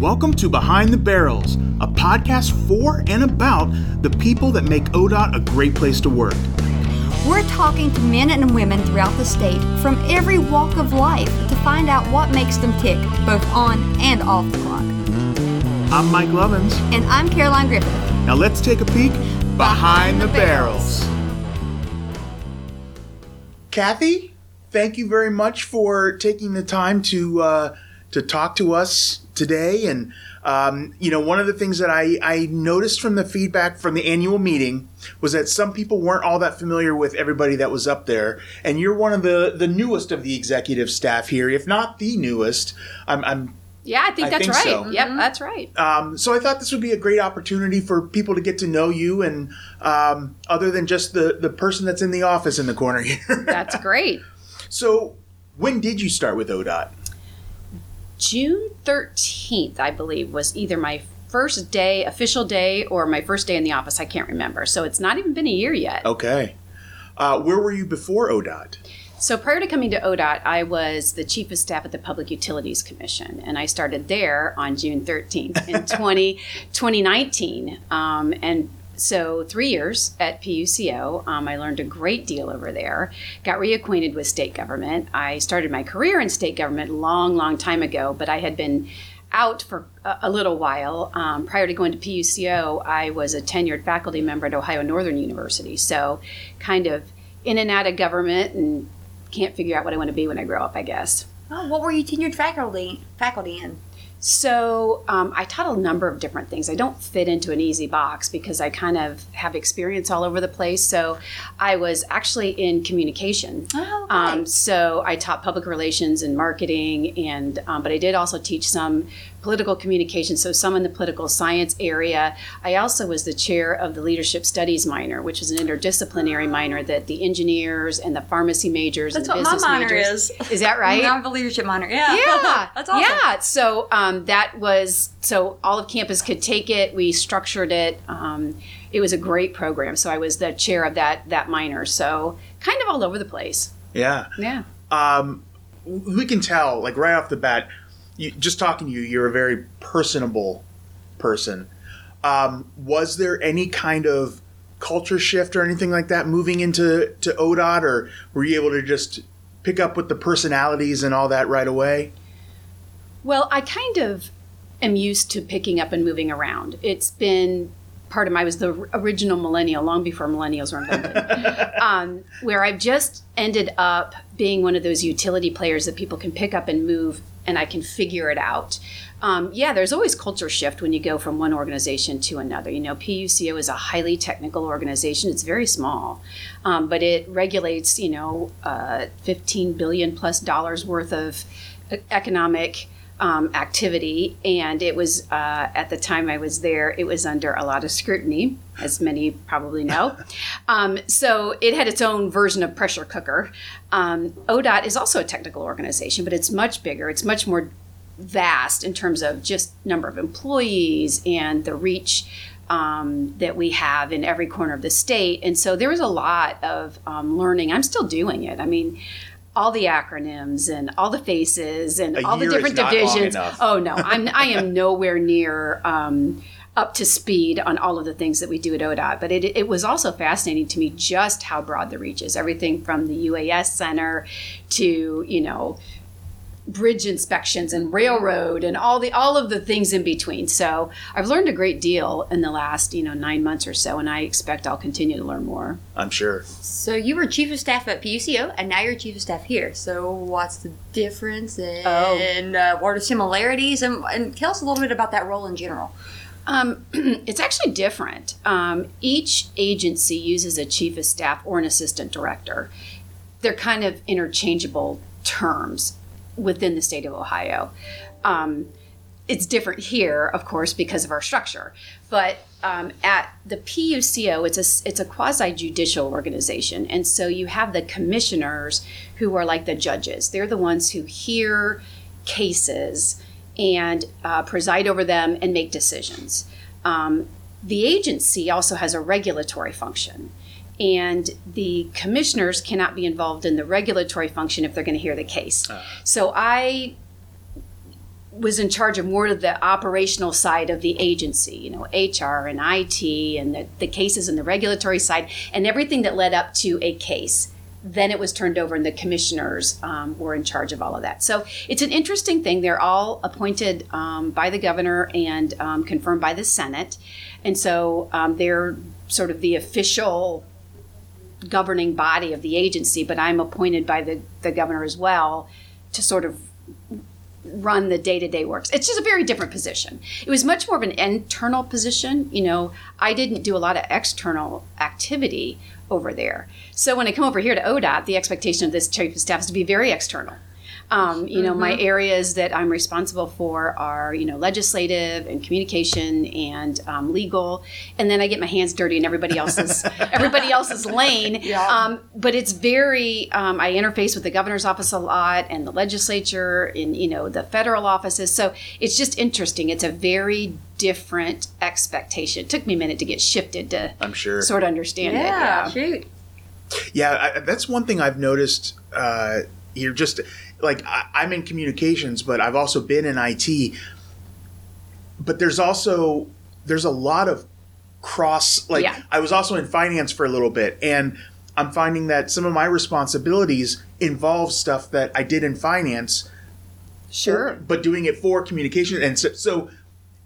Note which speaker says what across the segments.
Speaker 1: Welcome to Behind the Barrels, a podcast for and about the people that make ODOT a great place to work.
Speaker 2: We're talking to men and women throughout the state from every walk of life to find out what makes them tick, both on and off the clock.
Speaker 1: I'm Mike Lovins.
Speaker 2: And I'm Caroline Griffith.
Speaker 1: Now let's take a peek behind, behind the, the barrels. barrels. Kathy, thank you very much for taking the time to uh, to talk to us today. And um, you know, one of the things that I, I noticed from the feedback from the annual meeting was that some people weren't all that familiar with everybody that was up there. And you're one of the the newest of the executive staff here, if not the newest. I'm, I'm
Speaker 3: yeah, I think I that's think right. So. Yep, mm-hmm. that's right.
Speaker 1: Um, so I thought this would be a great opportunity for people to get to know you, and um, other than just the the person that's in the office in the corner here.
Speaker 3: that's great.
Speaker 1: So, when did you start with ODOT?
Speaker 3: June thirteenth, I believe, was either my first day, official day, or my first day in the office. I can't remember. So it's not even been a year yet.
Speaker 1: Okay. Uh, where were you before ODOT?
Speaker 3: So prior to coming to ODOT, I was the chief of staff at the Public Utilities Commission, and I started there on June 13th in 20, 2019. Um, and so three years at PUCO. Um, I learned a great deal over there. Got reacquainted with state government. I started my career in state government long, long time ago, but I had been out for a, little while. Um, prior to going to PUCO, I was a tenured faculty member at Ohio Northern University. So, kind of in and out of government and can't figure out what I want to be when I grow up, I guess.
Speaker 2: Oh, what were you tenured faculty faculty in?
Speaker 3: So um, I taught a number of different things. I don't fit into an easy box because I kind of have experience all over the place. So I was actually in communication.
Speaker 2: Oh, okay. um,
Speaker 3: so I taught public relations and marketing, and um, but I did also teach some political communication, so some in the political science area. I also was the chair of the leadership studies minor, which is an interdisciplinary minor that the engineers and the pharmacy majors
Speaker 2: That's
Speaker 3: and the business
Speaker 2: majors.
Speaker 3: Is. is that right?
Speaker 2: I'm the leadership minor. Yeah.
Speaker 3: Yeah.
Speaker 2: That's awesome.
Speaker 3: Yeah. So um, that was so all of campus could take it. We structured it. Um, it was a great program. So I was the chair of that that minor. So kind of all over the place.
Speaker 1: Yeah.
Speaker 3: Yeah.
Speaker 1: Um, we can tell, like right off the bat, you, just talking to you, you're a very personable person. Um, was there any kind of culture shift or anything like that moving into to ODOT, or were you able to just pick up with the personalities and all that right away?
Speaker 3: Well, I kind of am used to picking up and moving around. It's been part of my I was the original millennial long before millennials were invented um, where i've just ended up being one of those utility players that people can pick up and move and I can figure it out. Um, yeah, there's always culture shift when you go from one organization to another. You know, PUCO is a highly technical organization. It's very small, um, but it regulates, you know, uh, 15 billion plus dollars worth of economic um, activity. And it was, uh, at the time I was there, it was under a lot of scrutiny, as many probably know. Um, so it had its own version of pressure cooker. Um, ODOT is also a technical organization, but it's much bigger. It's much more vast in terms of just number of employees and the reach um, that we have in every corner of the state. And so there was a lot of um, learning. I'm still doing it. I mean, all the acronyms and all the faces and
Speaker 1: a
Speaker 3: all the different divisions.
Speaker 1: Oh
Speaker 3: no, I'm I am nowhere near um, up to speed on all of the things that we do at ODOT. But it, it was also fascinating to me just how broad the reach is. Everything from the UAS center to you know bridge inspections and railroad and all the all of the things in between. So I've learned a great deal in the last you know nine months or so, and I expect I'll continue to learn more.
Speaker 1: I'm sure.
Speaker 2: So you were chief of staff at PUCO, and now you're chief of staff here. So what's the difference, and oh. uh, what are similarities, and, and tell us a little bit about that role in general.
Speaker 3: Um, it's actually different. Um, each agency uses a chief of staff or an assistant director. They're kind of interchangeable terms within the state of Ohio. Um, it's different here, of course, because of our structure. But um, at the PUCO, it's a it's a quasi judicial organization, and so you have the commissioners who are like the judges. They're the ones who hear cases and uh, preside over them and make decisions. Um, the agency also has a regulatory function and the commissioners cannot be involved in the regulatory function if they're going to hear the case. Uh. So I was in charge of more of the operational side of the agency, you know, HR and IT and the, the cases and the regulatory side and everything that led up to a case. Then it was turned over, and the commissioners um, were in charge of all of that. So it's an interesting thing. They're all appointed um, by the governor and um, confirmed by the Senate. And so um, they're sort of the official governing body of the agency, but I'm appointed by the, the governor as well to sort of run the day-to-day works. It's just a very different position. It was much more of an internal position you know. I didn't do a lot of external activity over there. So when i come over here to odot the expectation of this chief of staff is to be very external um, you know, my areas that I'm responsible for are, you know, legislative and communication and um, legal, and then I get my hands dirty in everybody else's everybody else's lane.
Speaker 2: Yeah.
Speaker 3: Um, but it's very. Um, I interface with the governor's office a lot and the legislature and you know the federal offices. So it's just interesting. It's a very different expectation. It took me a minute to get shifted to
Speaker 1: I'm sure.
Speaker 3: sort of understand it.
Speaker 2: Yeah,
Speaker 3: Yeah.
Speaker 2: shoot.
Speaker 1: Yeah, I, that's one thing I've noticed uh, here. Just like I, I'm in communications, but I've also been in IT. But there's also there's a lot of cross. Like
Speaker 3: Yeah.
Speaker 1: I was also in finance for a little bit, and I'm finding that some of my responsibilities involve stuff that I did in finance,
Speaker 3: Sure.
Speaker 1: but doing it for communication, and so. so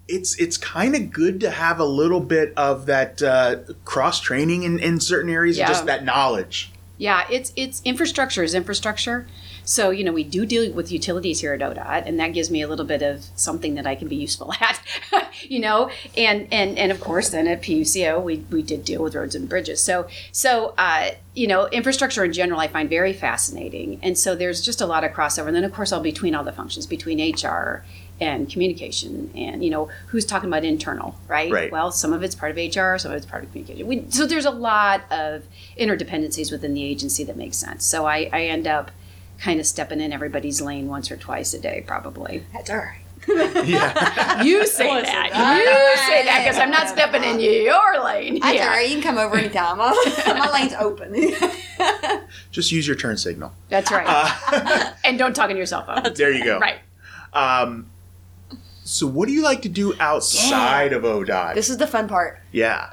Speaker 1: it's it's kind of good to have a little bit of that uh, cross training in, in certain areas,
Speaker 3: Yeah.
Speaker 1: just that knowledge.
Speaker 3: Yeah, it's it's infrastructure is infrastructure. So you know we do deal with utilities here at ODOT, and that gives me a little bit of something that I can be useful at, you know. And and and of course, then at PUCO we we did deal with roads and bridges. So so uh, you know infrastructure in general I find very fascinating, and so there's just a lot of crossover. And then of course I'll between all the functions between HR and communication and you know who's talking about internal right
Speaker 1: Right.
Speaker 3: well some of it's part of hr some of it's part of communication we, so there's a lot of interdependencies within the agency that makes sense so i, I end up kind of stepping in everybody's lane once or twice a day probably
Speaker 2: That's all right.
Speaker 1: Yeah.
Speaker 3: you say
Speaker 2: Listen,
Speaker 3: that
Speaker 2: I-
Speaker 3: you say that because i'm not stepping in your lane
Speaker 2: That's
Speaker 3: yeah
Speaker 2: all right. You can come over anytime. My lane's open.
Speaker 1: Just use your turn signal.
Speaker 3: that's right
Speaker 1: Uh,
Speaker 3: and don't talk on your cell phone
Speaker 1: there you go.
Speaker 3: right
Speaker 1: Um, so, what do you like to do outside of ODOT?
Speaker 2: this is the fun part.
Speaker 1: yeah.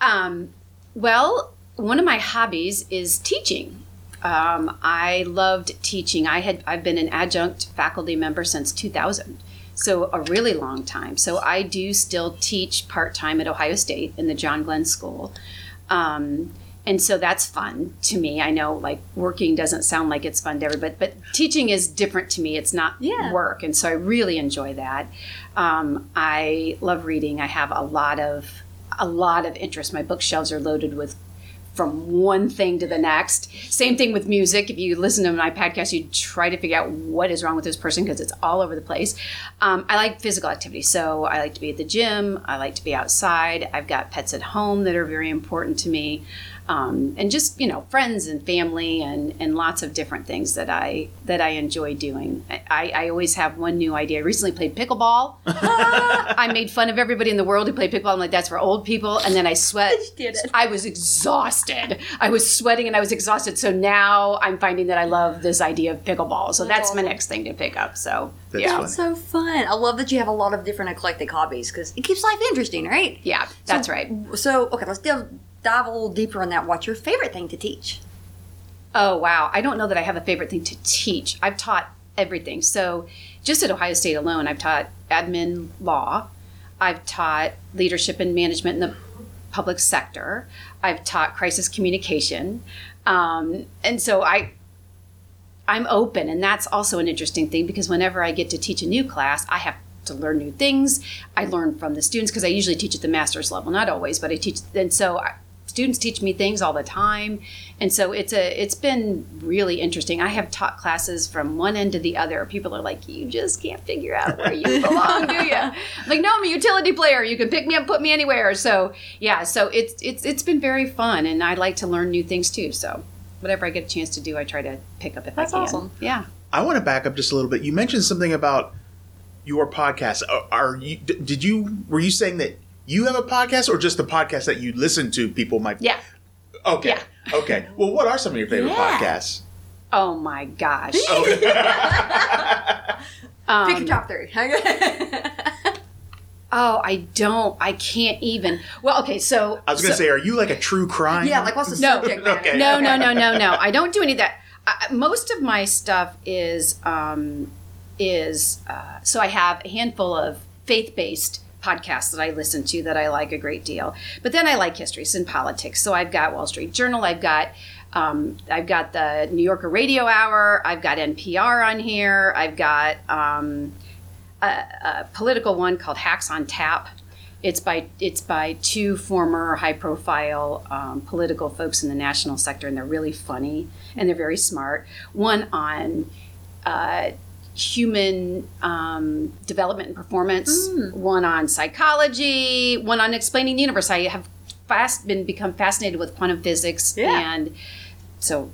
Speaker 3: Um, well, one of my hobbies is teaching. Um, I loved teaching. I had I've been an adjunct faculty member since 2000, so a really long time. So I do still teach part time at Ohio State in the John Glenn School, um, and so that's fun to me. I know like working doesn't sound like it's fun to everybody, but teaching is different to me. It's not
Speaker 2: Yeah.
Speaker 3: work, and so I really enjoy that. Um, I love reading. I have a lot of a lot of interest. My bookshelves are loaded with from one thing to the next. Same thing with music. If you listen to my podcast, you try to figure out what is wrong with this person because it's all over the place. Um, I like physical activity, so I like to be at the gym. I like to be outside. I've got pets at home that are very important to me. Um, and just you know friends and family and, and lots of different things that I that I enjoy doing. I, I always have one new idea. I recently played pickleball. I made fun of everybody in the world who played pickleball. I'm like, that's for old people. And then I sweat. I was exhausted. I was sweating and I was exhausted. So now I'm finding that I love this idea of pickleball. So
Speaker 2: That's
Speaker 3: that's, my next thing to pick up. So
Speaker 1: That's
Speaker 3: yeah,
Speaker 1: fun.
Speaker 2: That's so fun. I love that you have a lot of different eclectic hobbies because it keeps life interesting, right?
Speaker 3: yeah, that's right.
Speaker 2: So, okay, let's dive, dive a little deeper on that. What's your favorite thing to teach?
Speaker 3: Oh wow! I don't know that I have a favorite thing to teach. I've taught everything. So just at Ohio State alone, I've taught admin law. I've taught leadership and management in the public sector. I've taught crisis communication, um, and so I. I'm open, and that's also an interesting thing because whenever I get to teach a new class, I have to learn new things. I learn from the students because I usually teach at the master's level, not always, but I teach, and so I, students teach me things all the time, and so it's a it's been really interesting. I have taught classes from one end to the other. People are like, "You just can't figure out where you belong, do you?" I'm like, "No, I'm a utility player. You can pick me up, put me anywhere." So yeah, so it's it's it's been very fun, and I like to learn new things too. So whatever I get a chance to do, I try to pick up if
Speaker 2: That's
Speaker 3: I can.
Speaker 2: awesome.
Speaker 3: Yeah.
Speaker 1: I want to back up just a little bit. You mentioned something about your podcast. Are, are you? Did you? Were you saying that you have a podcast, or just the podcast that you listen to? People might.
Speaker 3: Yeah.
Speaker 1: Okay.
Speaker 3: Yeah.
Speaker 1: Okay. Well, what are some of your favorite
Speaker 2: Yeah.
Speaker 1: podcasts?
Speaker 3: Oh my gosh.
Speaker 1: Oh.
Speaker 3: Um,
Speaker 2: Pick your top three.
Speaker 3: Oh, I don't. I can't even. Well, okay, so
Speaker 1: I was going to
Speaker 3: so-
Speaker 1: say, are you like a true crime?
Speaker 2: yeah, like what's the
Speaker 3: No.
Speaker 2: subject matter?
Speaker 1: Okay.
Speaker 3: no, no, no, no, no. I don't do any of that. I, most of my stuff is um, is uh, so I have a handful of faith based podcasts that I listen to that I like a great deal. But then I like histories and politics. So I've got Wall Street Journal. I've got um, I've got the New Yorker Radio Hour. I've got NPR on here. I've got um, a, a political one called Hacks on Tap. It's by it's by two former high profile um, political folks in the national sector, and they're really funny and they're very smart. One on uh, human um, development and performance. One on psychology. One on explaining the universe. I have fast been become fascinated with quantum physics,
Speaker 2: Yeah.
Speaker 3: and so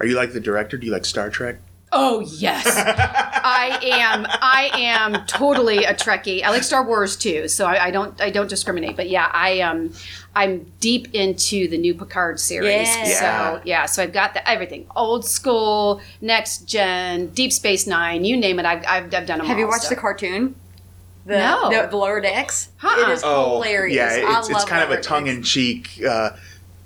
Speaker 1: Are you like the director? Do you like Star Trek?
Speaker 3: Oh yes, I am. I am totally a Trekkie. I like Star Wars too, so I, I don't. I don't discriminate. But yeah, I um, I'm deep into the new Picard series.
Speaker 2: Yeah.
Speaker 3: So yeah, so I've got the, everything: old school, next gen, Deep Space Nine. You name it. I've I've, I've done them.
Speaker 2: Have you watched
Speaker 3: so.
Speaker 2: the cartoon? The,
Speaker 3: No.
Speaker 2: the, the lower decks.
Speaker 3: Uh-uh.
Speaker 2: It is
Speaker 1: Oh,
Speaker 2: hilarious.
Speaker 1: yeah,
Speaker 2: I
Speaker 1: it's, it's kind of a tongue in cheek uh,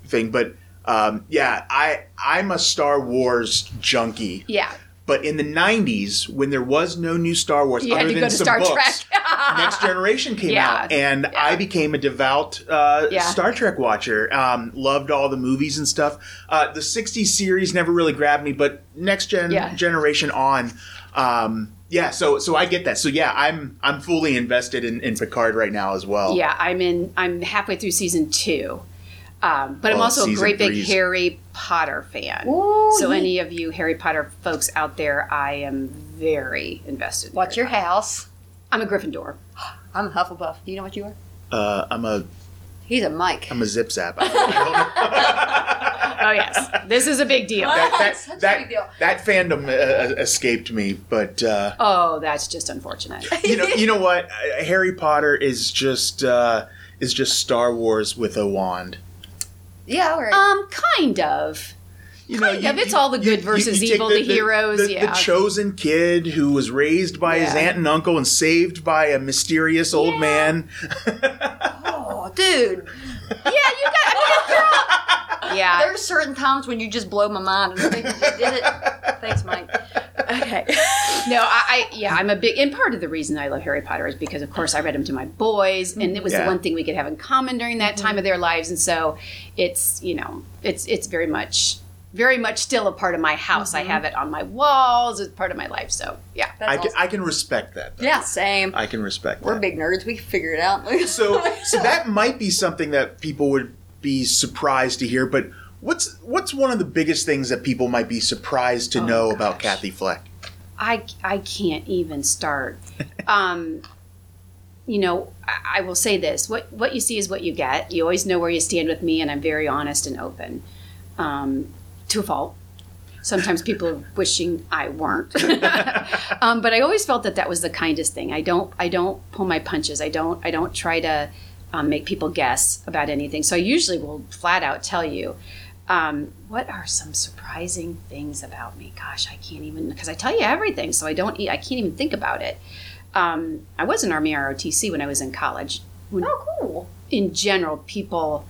Speaker 1: thing, but um, yeah, I I'm a Star Wars junkie.
Speaker 3: Yeah,
Speaker 1: But in the '90s, when there was no new Star Wars
Speaker 3: you
Speaker 1: other than some
Speaker 3: Star
Speaker 1: books. Next Generation came
Speaker 3: Yeah.
Speaker 1: out, and I became a devout uh,
Speaker 3: Yeah.
Speaker 1: Star Trek watcher. Um, loved all the movies and stuff. Uh, the '60s series never really grabbed me, but Next Gen
Speaker 3: Yeah.
Speaker 1: Generation on. Um, yeah, so so I get that. So yeah, I'm I'm fully invested in, in Picard right now as well.
Speaker 3: Yeah, I'm in. I'm halfway through season two, um, but I'm also a great big
Speaker 1: three's-
Speaker 3: Harry Potter fan.
Speaker 2: Ooh,
Speaker 3: so
Speaker 2: yeah.
Speaker 3: any of you Harry Potter folks out there, I am very invested. in
Speaker 2: What's
Speaker 3: Harry
Speaker 2: your house?
Speaker 3: I'm a Gryffindor.
Speaker 2: I'm a Hufflepuff. Do you know what you are?
Speaker 1: Uh, I'm a
Speaker 2: He's a Mike.
Speaker 1: I'm a zip zap. I don't- I don't know.
Speaker 3: Oh yes, this is a big deal.
Speaker 1: that, that,
Speaker 2: Such a
Speaker 1: that,
Speaker 2: big deal.
Speaker 1: that fandom uh, escaped me, but uh,
Speaker 3: Oh, that's just unfortunate.
Speaker 1: you know, you know what? Uh, Harry Potter is just uh, is just Star Wars with a wand.
Speaker 2: Yeah, all right.
Speaker 3: Um, kind of.
Speaker 1: You
Speaker 3: Kind of. It's all the good versus
Speaker 1: take
Speaker 3: evil, the heroes,
Speaker 1: the,
Speaker 3: yeah.
Speaker 1: the chosen kid who was raised by his aunt and uncle and saved by a mysterious old
Speaker 3: Yeah.
Speaker 1: man.
Speaker 2: oh, dude.
Speaker 3: Yeah, you got. I mean, you're all- yeah.
Speaker 2: There's certain times when you just blow my mind and I think you did it. Thanks, Mike. Okay.
Speaker 3: No, I, I yeah, I'm a big and part of the reason I love Harry Potter is because of course I read them to my boys and it was
Speaker 1: Yeah.
Speaker 3: the one thing we could have in common during that time of their lives and so it's you know it's it's very much very much still a part of my house. I mm-hmm. have it on my walls. It's part of my life. So yeah.
Speaker 2: That's
Speaker 1: I can,
Speaker 2: awesome.
Speaker 1: I can respect that. though.
Speaker 2: yeah, same.
Speaker 1: I can respect that.
Speaker 2: We're
Speaker 1: that.
Speaker 2: big nerds. We can figure it out.
Speaker 1: So, so that might be something that people would be surprised to hear. But what's what's one of the biggest things that people might be surprised to
Speaker 3: Oh,
Speaker 1: know about. Kathy Fleck?
Speaker 3: I I can't even start. um, you know, I, I will say this: what what you see is what you get. You always know where you stand with me, and I'm very honest and open. Um, to a fault. Sometimes people are wishing I weren't, um, but I always felt that that was the kindest thing. I don't I don't pull my punches. I don't I don't try to um, make people guess about anything. So I usually will flat out tell you. Um, what are some surprising things about me? Gosh, I can't even because I tell you everything, so I don't. I can't even think about it. Um, I was in Army ROTC when I was in college. When,
Speaker 2: oh, cool.
Speaker 3: in general, people.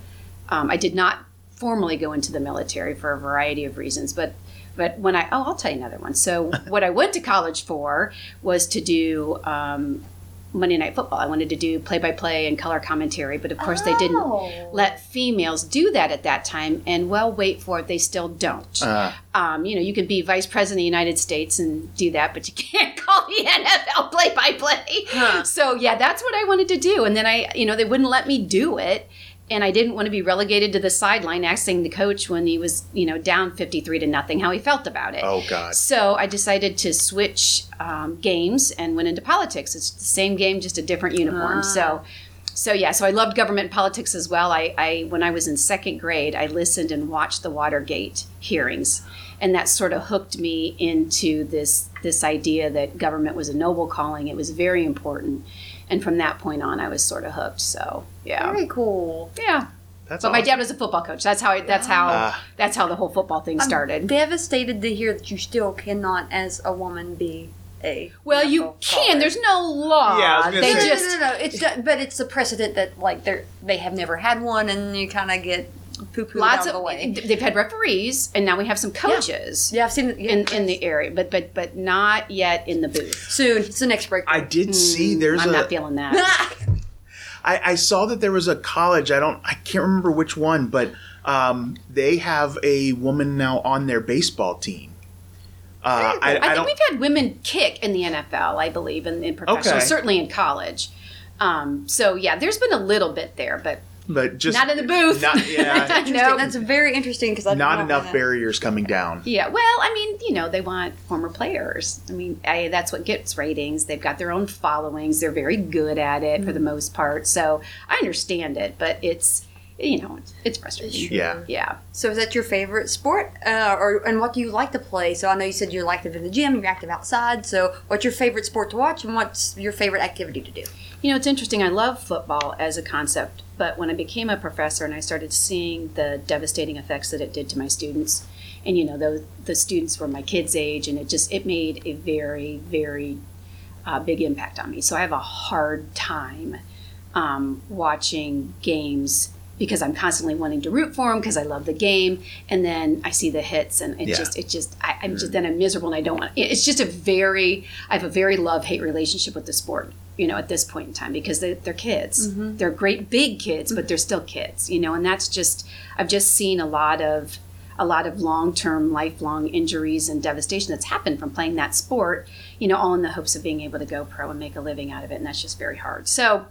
Speaker 3: Um, I did not formally go into the military for a variety of reasons, but but when I oh, I'll tell you another one. So what I went to college for was to do um, Monday Night Football. I wanted to do play by play and color commentary, but of course they
Speaker 2: Oh.
Speaker 3: didn't let females do that at that time. And well, wait for it, they still don't.
Speaker 1: Uh,
Speaker 3: Um, you know, you can be vice president of the United States and do that, but you can't call the NFL play by play. So yeah, that's what I wanted to do. And then I, you know, they wouldn't let me do it. And I didn't want to be relegated to the sideline asking the coach when he was, you know, down 53 to nothing how he felt about it.
Speaker 1: oh God.
Speaker 3: So I decided to switch um, games and went into politics. It's the same game, just a different uniform.
Speaker 2: Ah.
Speaker 3: So, so yeah. So I loved government politics as well. I, I when I was in second grade, I listened and watched the Watergate hearings, and that sort of hooked me into this this idea that government was a noble calling. It was very important, and from that point on, I was sort of hooked. So yeah,
Speaker 2: Very cool.
Speaker 3: yeah.
Speaker 1: That's
Speaker 3: But my dad was a football coach. That's how I, that's how
Speaker 1: Ah.
Speaker 3: that's how the whole football thing started.
Speaker 2: I'm devastated to hear that you still cannot, as a woman, be a.
Speaker 3: Well, you can.
Speaker 2: caller.
Speaker 3: There's no law.
Speaker 1: Yeah, I was gonna
Speaker 3: they
Speaker 2: no,
Speaker 1: say-
Speaker 3: just
Speaker 2: no, no, no. It's but it's the precedent that like they they have never had one, and you kind of get poo poo
Speaker 3: lots of
Speaker 2: the way.
Speaker 3: they've had referees, and now we have some coaches
Speaker 2: Yeah, I've seen it yeah,
Speaker 3: in in the area, but but but not yet in the booth.
Speaker 2: soon. It's the next break.
Speaker 1: I did see there's
Speaker 3: Mm, I'm
Speaker 1: a
Speaker 3: not feeling that.
Speaker 1: I, I saw that there was a college. I don't. I can't remember which one, but um, they have a woman now on their baseball team. Uh, I,
Speaker 3: I,
Speaker 1: I
Speaker 3: think
Speaker 1: don't.
Speaker 3: we've had women kick in the NFL, I believe, in, in professional,
Speaker 1: Okay.
Speaker 3: certainly in college. Um, so yeah, there's been a little bit there, but
Speaker 1: But just
Speaker 3: not in the booth.
Speaker 1: Not, yeah,
Speaker 2: Interesting.
Speaker 3: No.
Speaker 2: That's very interesting because
Speaker 1: not
Speaker 2: don't
Speaker 1: enough barriers coming down.
Speaker 3: Yeah, well, I mean, you know, they want former players. I mean, I, that's what gets ratings. They've got their own followings. They're very good at it for the mm-hmm. most part. So I understand it, but it's, you know, it's, it's frustrating.
Speaker 1: Yeah.
Speaker 3: Yeah.
Speaker 2: So is that your favorite sport, uh, or and what do you like to play? So I know you said you're active in the gym, you're active outside. So what's your favorite sport to watch, and what's your favorite activity to do?
Speaker 3: You know, it's interesting. I love football as a concept, but when I became a professor and I started seeing the devastating effects that it did to my students, and you know, the the students were my kids' age, and it just it made a very very uh, big impact on me. So I have a hard time um, watching games because I'm constantly wanting to root for them because I love the game, and then I see the hits, and it
Speaker 1: Yeah.
Speaker 3: just it just I, I'm just mm. then I'm miserable and I don't want. It's just a very I have a very love hate relationship with the sport. You know, at this point in time, because they, they're kids, mm-hmm. they're great big kids, but mm-hmm. they're still kids. You know, and that's just I've just seen a lot of a lot of long-term lifelong injuries and devastation that's happened from playing that sport you know all in the hopes of being able to go pro and make a living out of it and that's just very hard so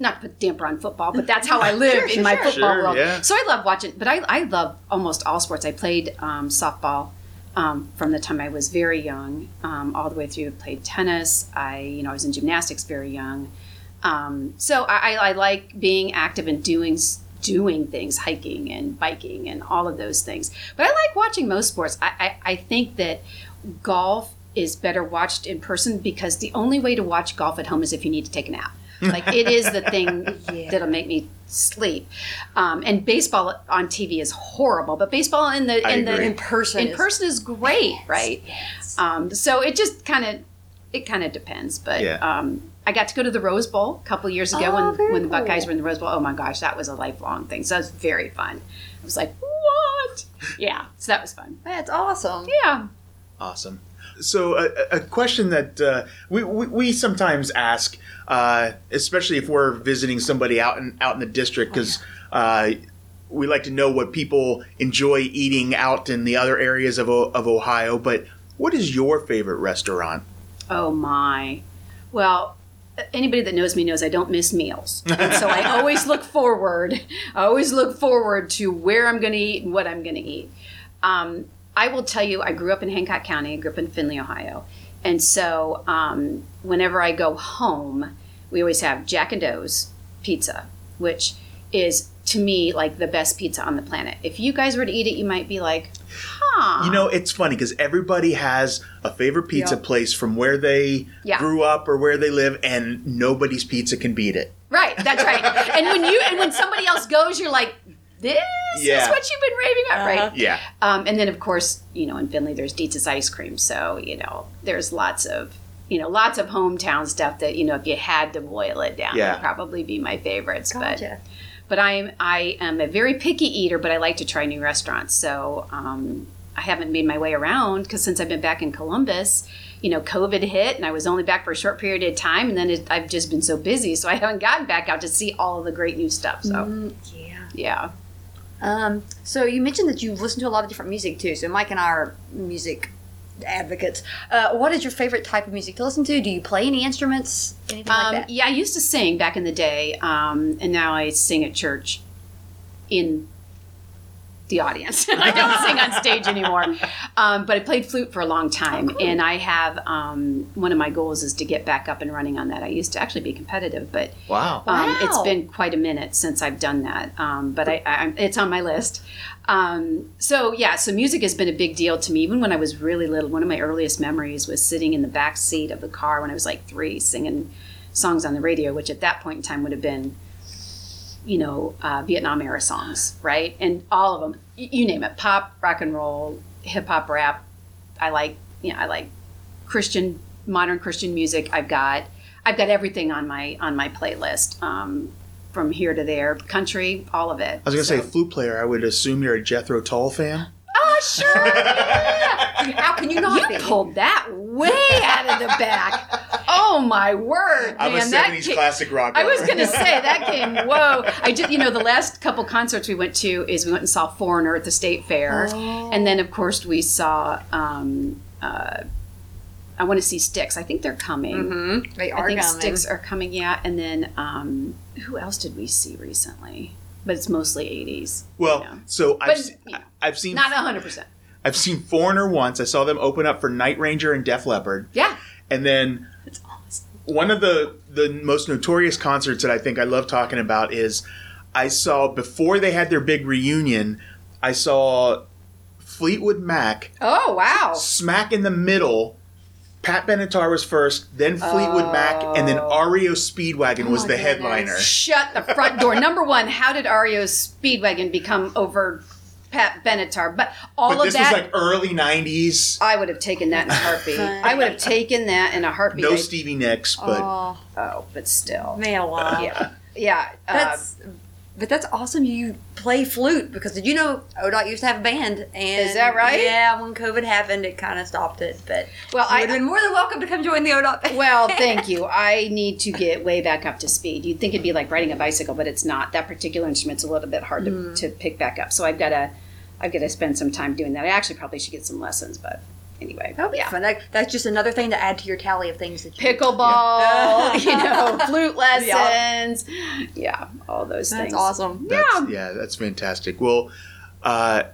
Speaker 3: not to put damper on football but that's how i live in my
Speaker 1: sure.
Speaker 3: football
Speaker 1: Sure,
Speaker 3: world
Speaker 1: yeah.
Speaker 3: so i love watching but i, I love almost all sports i played um, softball um, from the time i was very young um, all the way through played tennis i you know i was in gymnastics very young um, so I, I- I like being active and doing doing things, hiking and biking and all of those things. But I like watching most sports. I, I, I think that golf is better watched in person because the only way to watch golf at home is if you need to take a nap. Like it is the thing
Speaker 2: Yeah.
Speaker 3: that'll make me sleep. Um, and baseball on TV is horrible, but baseball in the
Speaker 1: I
Speaker 3: in the.
Speaker 2: In person,
Speaker 3: in
Speaker 2: is-
Speaker 3: person is great, right? Um, so it just kind of it kind of depends, but
Speaker 1: Yeah.
Speaker 3: um, I got to go to the Rose Bowl a couple years ago
Speaker 2: Oh,
Speaker 3: when
Speaker 2: very
Speaker 3: when the Buckeyes
Speaker 2: cool.
Speaker 3: were in the Rose Bowl. Oh my gosh, that was a lifelong thing. So that was very fun. I was like, what? Yeah, so that was fun.
Speaker 2: That's awesome.
Speaker 3: Yeah.
Speaker 1: Awesome. So, a, a question that uh, we, we, we sometimes ask, uh, especially if we're visiting somebody out in out in the district, because uh, we like to know what people enjoy eating out in the other areas of, of Ohio. But what is your favorite restaurant?
Speaker 3: Oh my. Well, anybody that knows me knows I don't miss meals. And so I always look forward. I always look forward to where I'm going to eat and what I'm going to eat. Um, I will tell you, I grew up in Hancock County. I grew up in Findlay, Ohio. And so um, whenever I go home, we always have Jac and Do's pizza, which is to me like the best pizza on the planet. If you guys were to eat it, you might be like, huh.
Speaker 1: You know, it's funny because everybody has a favorite pizza
Speaker 2: Yeah.
Speaker 1: place from where they
Speaker 3: Yeah.
Speaker 1: grew up or where they live, and nobody's pizza can beat it.
Speaker 3: Right, that's right. and when you and when somebody else goes, you're like, this
Speaker 1: Yeah.
Speaker 3: is what you've been raving about,
Speaker 2: Uh-huh.
Speaker 3: right?
Speaker 1: Yeah.
Speaker 3: Um, and then of course, you know, in Findlay there's Dietsch's ice cream, so you know, there's lots of you know, lots of hometown stuff that you know, if you had to boil it down,
Speaker 1: Yeah.
Speaker 3: would probably be my favorites. But
Speaker 2: Gotcha.
Speaker 3: but I'm I am a very picky eater, but I like to try new restaurants. So um, I haven't made my way around because since I've been back in Columbus, you know, COVID hit, and I was only back for a short period of time, and then it, I've just been so busy, so I haven't gotten back out to see all of the great new stuff. So
Speaker 2: Mm, yeah.
Speaker 3: yeah,
Speaker 2: Um, so you mentioned that you listen to a lot of different music too. So Mike and I are music advocates. Uh, what is your favorite type of music to listen to? Do you play any instruments? Anything
Speaker 3: um,
Speaker 2: like that?
Speaker 3: yeah. I used to sing back in the day, um, and now I sing at church in the audience. I don't sing on stage anymore. Um, but I played flute for a long time, and I have um, one of my goals is to get back up and running on that. I used to actually be competitive, but
Speaker 1: Wow.
Speaker 3: um, it's
Speaker 2: Wow.
Speaker 3: been quite a minute since I've done that. Um, but I, I, it's on my list. Um, so yeah, so music has been a big deal to me. Even when I was really little, one of my earliest memories was sitting in the back seat of the car when I was like three, singing songs on the radio, which at that point in time would have been you know, uh, Vietnam era songs, right? And all of them, you name it, pop, rock and roll, hip hop, rap. I like, you know, I like Christian, modern Christian music. I've got I've got everything on my on my playlist. Um, from here to there, country, all of it.
Speaker 1: I was gonna say flute player. I would assume you're a Jethro Tull fan.
Speaker 3: Oh, sure.
Speaker 2: How can you not
Speaker 3: you
Speaker 2: be?
Speaker 3: pulled that way out of the back. Oh my word,
Speaker 1: I'm
Speaker 3: man!
Speaker 1: a
Speaker 3: that
Speaker 1: '70s
Speaker 3: ca-
Speaker 1: classic rock.
Speaker 3: I was gonna say that came. Whoa! I did. You know, the last couple concerts we went to is we went and saw Foreigner at the State Fair,
Speaker 2: Oh.
Speaker 3: and then of course we saw. Um, uh, I want to see Styx. I think they're coming.
Speaker 2: Mm-hmm. They
Speaker 3: I think
Speaker 2: coming.
Speaker 3: Styx are coming. Yeah, and then um, who else did we see recently? But it's mostly '80s.
Speaker 1: Well,
Speaker 3: Yeah.
Speaker 1: so I've,
Speaker 3: But,
Speaker 1: se-. I've seen
Speaker 3: Not hundred percent.
Speaker 1: I've seen Foreigner once. I saw them open up for Night Ranger and Def Leppard,
Speaker 3: Yeah,
Speaker 1: and then. One of the the most notorious concerts that I think I love talking about is I saw before they had their big reunion. I saw Fleetwood Mac
Speaker 2: Oh wow!
Speaker 1: smack in the middle. Pat Benatar was first, then Fleetwood Mac, and then oh. REO Speedwagon was
Speaker 2: oh
Speaker 1: the
Speaker 2: goodness.
Speaker 1: headliner.
Speaker 3: Shut the front door. Number one, how did REO's Speedwagon become over Pat Benatar? But all
Speaker 1: But
Speaker 3: of
Speaker 1: this
Speaker 3: that,
Speaker 1: was like early '90s.
Speaker 3: I would have taken that in a heartbeat. I would have taken that in a heartbeat.
Speaker 1: No Stevie Nicks, but
Speaker 2: oh
Speaker 3: oh, but still.
Speaker 2: man, alive.
Speaker 3: Yeah. Yeah. uh,
Speaker 2: That's but that's awesome. You play flute because did you know ODOT used to have a band? And
Speaker 3: Is that right?
Speaker 2: Yeah. When COVID happened, it kind of stopped it. But
Speaker 3: Well,
Speaker 2: you
Speaker 3: I-
Speaker 2: would have been more than welcome to come join the ODOT band.
Speaker 3: well, thank you. I need to get way back up to speed. You'd think it'd be like riding a bicycle, but it's not. That particular instrument's a little bit hard to, mm. to pick back up. So I've got to, I've got to spend some time doing that. I actually probably should get some lessons, but anyway.
Speaker 2: That'll be fun. That, that's just another thing to add to your tally of things that you
Speaker 3: Pickleball, you know, flute lessons. Yeah, all those things.
Speaker 2: That's
Speaker 3: things.
Speaker 2: awesome.
Speaker 1: That's, yeah, that's fantastic. Well, uh,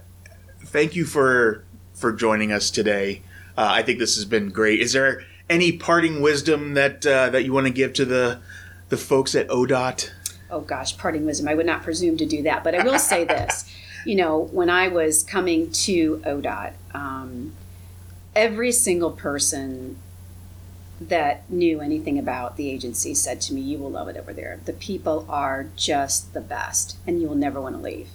Speaker 1: thank you for for joining us today. Uh, I think this has been great. Is there any parting wisdom that uh, that you want to give to the the folks at ODOT?
Speaker 3: oh gosh, parting wisdom. I would not presume to do that, but I will say this. You know, when I was coming to ODOT, um, every single person that knew anything about the agency said to me, You will love it over there. The people are just the best, and you will never want to leave.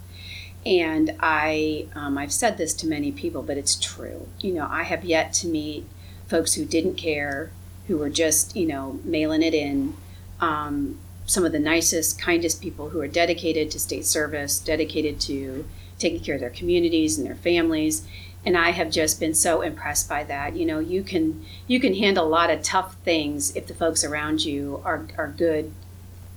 Speaker 3: And I, um, I've said this to many people, but it's true. You know, I have yet to meet folks who didn't care, who were just, you know, mailing it in. Um, some of the nicest, kindest people who are dedicated to state service, dedicated to taking care of their communities and their families. And I have just been so impressed by that. You know, you can you can handle a lot of tough things if the folks around you are are good,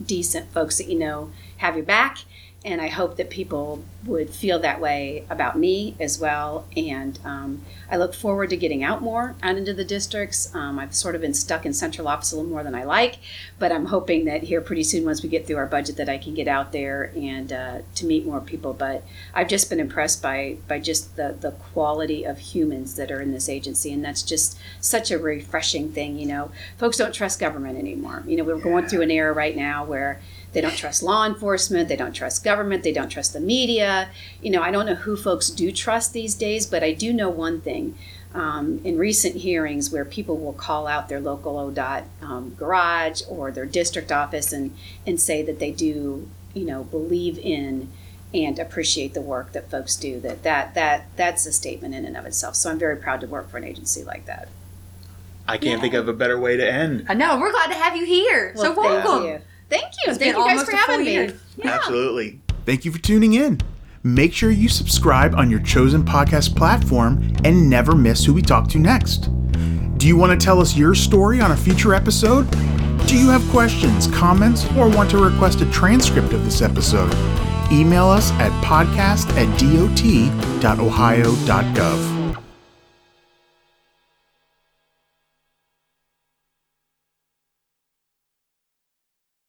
Speaker 3: decent folks that you know have your back. And I hope that people would feel that way about me as well. And um, I look forward to getting out more out into the districts. Um, I've sort of been stuck in central office a little more than I like, but I'm hoping that here pretty soon, once we get through our budget, that I can get out there and uh, to meet more people. But I've just been impressed by by just the the quality of humans that are in this agency, and that's just such a refreshing thing. You know, folks don't trust government anymore. You know, we're going through an era right now where they don't trust law enforcement, they don't trust government, they don't trust the media. You know, I don't know who folks do trust these days, but I do know one thing. Um, in recent hearings where people will call out their local ODOT um, garage or their district office and, and say that they do, you know, believe in and appreciate the work that folks do, that, that, that that's a statement in and of itself. So I'm very proud to work for an agency like that.
Speaker 1: I can't think of a better way to end.
Speaker 2: I know. We're glad to have you here. so
Speaker 3: Well, thank
Speaker 2: welcome.
Speaker 3: You. Thank you.
Speaker 2: It's
Speaker 3: Thank you guys for having me.
Speaker 2: year.
Speaker 1: Absolutely. Thank you for tuning in. Make sure you subscribe on your chosen podcast platform and never miss who we talk to next. Do you want to tell us your story on a future episode? Do you have questions, comments, or want to request a transcript of this episode? Email us at podcast at dot dot.ohio.gov.